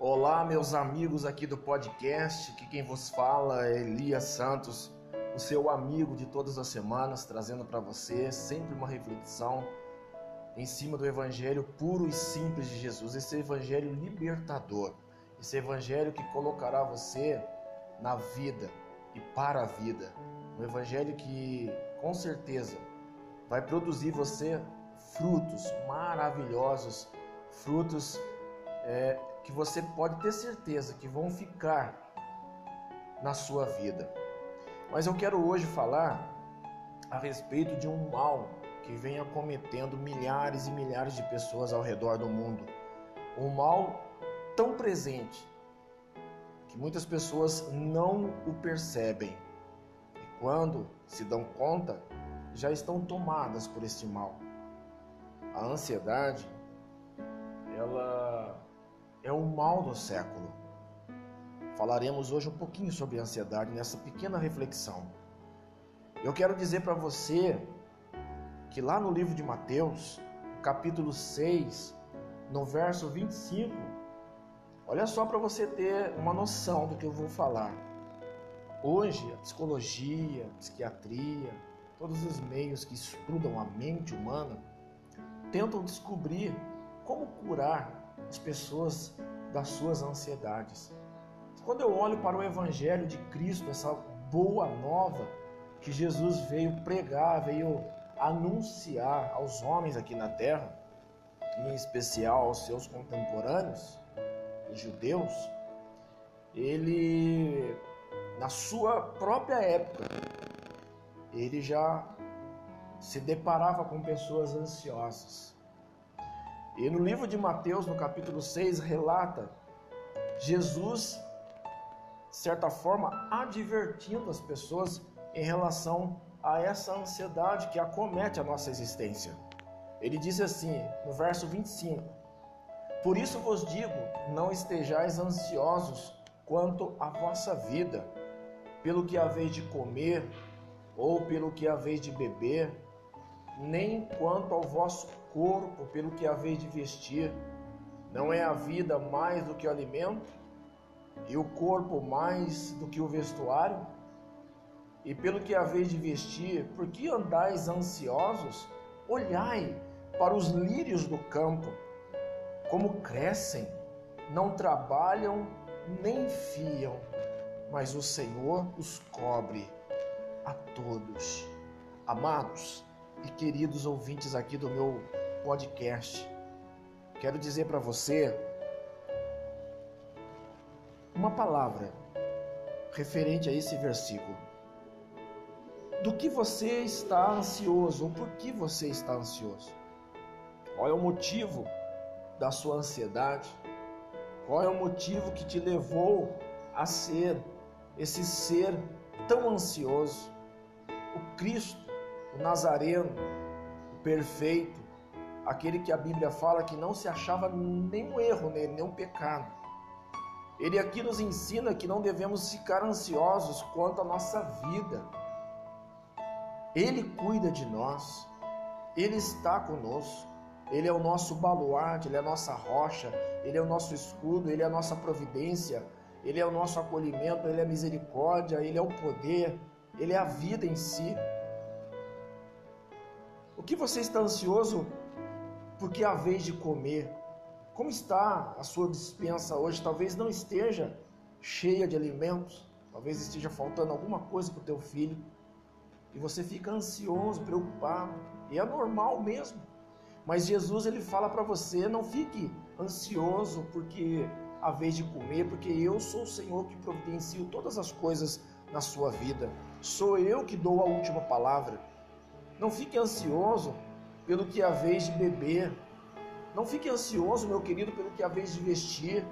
Olá, meus amigos aqui do podcast, que quem vos fala é Elias Santos, o seu amigo de todas as semanas, trazendo para você sempre uma reflexão em cima do evangelho puro e simples de Jesus, esse evangelho libertador, esse evangelho que colocará você na vida e para a vida, um evangelho que com certeza vai produzir você frutos maravilhosos, frutos é, que você pode ter certeza que vão ficar na sua vida. Mas eu quero hoje falar a respeito de um mal que vem acometendo milhares e milhares de pessoas ao redor do mundo. Um mal tão presente que muitas pessoas não o percebem. E quando se dão conta, já estão tomadas por este mal. A ansiedade, ela mal do século. Falaremos hoje um pouquinho sobre ansiedade nessa pequena reflexão. Eu quero dizer para você que lá no livro de Mateus, capítulo 6, no verso 25, olha só para você ter uma noção do que eu vou falar. Hoje, a psicologia, a psiquiatria, todos os meios que estudam a mente humana tentam descobrir como curar as pessoas das suas ansiedades. Quando eu olho para o Evangelho de Cristo, essa boa nova que Jesus veio pregar, veio anunciar aos homens aqui na terra, em especial aos seus contemporâneos, os judeus, ele, na sua própria época, ele já se deparava com pessoas ansiosas. E no livro de Mateus, no capítulo 6, relata Jesus, de certa forma, advertindo as pessoas em relação a essa ansiedade que acomete a nossa existência. Ele diz assim, no verso 25: Por isso vos digo, não estejais ansiosos quanto à vossa vida, pelo que haveis de comer ou pelo que haveis de beber, nem quanto ao vosso corpo pelo que haveis de vestir. Não é a vida mais do que o alimento, e o corpo mais do que o vestuário? E pelo que haveis de vestir, por que andais ansiosos? Olhai para os lírios do campo, como crescem, não trabalham nem fiam, mas o Senhor os cobre a todos. Amados, e queridos ouvintes aqui do meu podcast, quero dizer para você uma palavra referente a esse versículo. Do que você está ansioso ou por que você está ansioso? Qual é o motivo da sua ansiedade? Qual é o motivo que te levou a ser esse ser tão ansioso? O Cristo o Nazareno, o perfeito, aquele que a Bíblia fala que não se achava nenhum erro nele, nenhum pecado. Ele aqui nos ensina que não devemos ficar ansiosos quanto à nossa vida. Ele cuida de nós, Ele está conosco, Ele é o nosso baluarte, Ele é a nossa rocha, Ele é o nosso escudo, Ele é a nossa providência, Ele é o nosso acolhimento, Ele é a misericórdia, Ele é o poder, Ele é a vida em si. Que você está ansioso porque a vez de comer? Como está a sua dispensa hoje? Talvez não esteja cheia de alimentos, talvez esteja faltando alguma coisa para o teu filho. E você fica ansioso, preocupado, e é normal mesmo. Mas Jesus ele fala para você, não fique ansioso porque a vez de comer, porque eu sou o Senhor que providencio todas as coisas na sua vida. Sou eu que dou a última palavra. Não fique ansioso pelo que é vez de beber. Não fique ansioso, meu querido, pelo que é vez de vestir.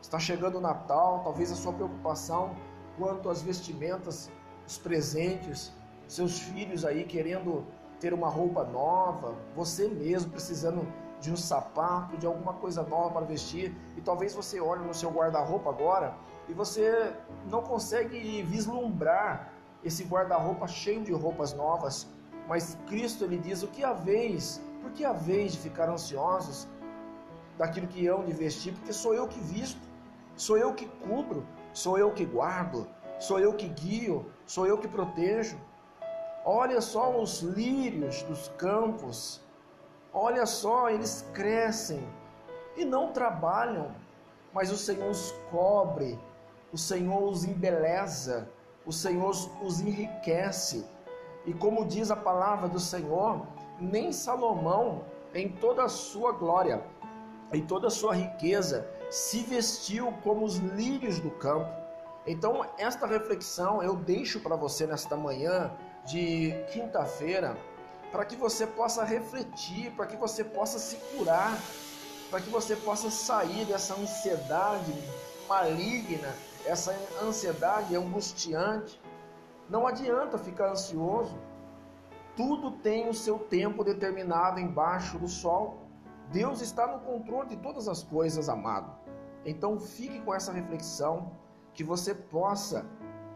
Está chegando o Natal, talvez a sua preocupação quanto às vestimentas, os presentes, seus filhos aí querendo ter uma roupa nova, você mesmo precisando de um sapato, de alguma coisa nova para vestir, e talvez você olhe no seu guarda-roupa agora e você não consegue vislumbrar esse guarda-roupa cheio de roupas novas, mas Cristo ele diz: o que haveis? Por que haveis de ficar ansiosos daquilo que hão de vestir? Porque sou eu que visto. Sou eu que cubro, sou eu que guardo, sou eu que guio, sou eu que protejo. Olha só os lírios dos campos, olha só, eles crescem e não trabalham, mas o Senhor os cobre, o Senhor os embeleza, o Senhor os enriquece. E como diz a palavra do Senhor, nem Salomão, em toda a sua glória, em toda a sua riqueza, se vestiu como os lírios do campo. Então, esta reflexão eu deixo para você nesta manhã de quinta-feira, para que você possa refletir, para que você possa se curar, para que você possa sair dessa ansiedade maligna, essa ansiedade angustiante. Não adianta ficar ansioso. Tudo tem o seu tempo determinado embaixo do sol. Deus está no controle de todas as coisas, amado. Então fique com essa reflexão que você possa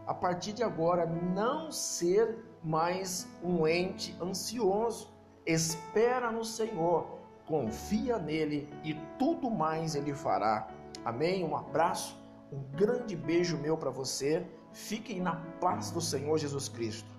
a partir de agora não ser mais um ente ansioso. Espera no Senhor, confia nele e tudo mais ele fará. Amém? Um abraço, um grande beijo meu para você. Fiquem na paz do Senhor Jesus Cristo.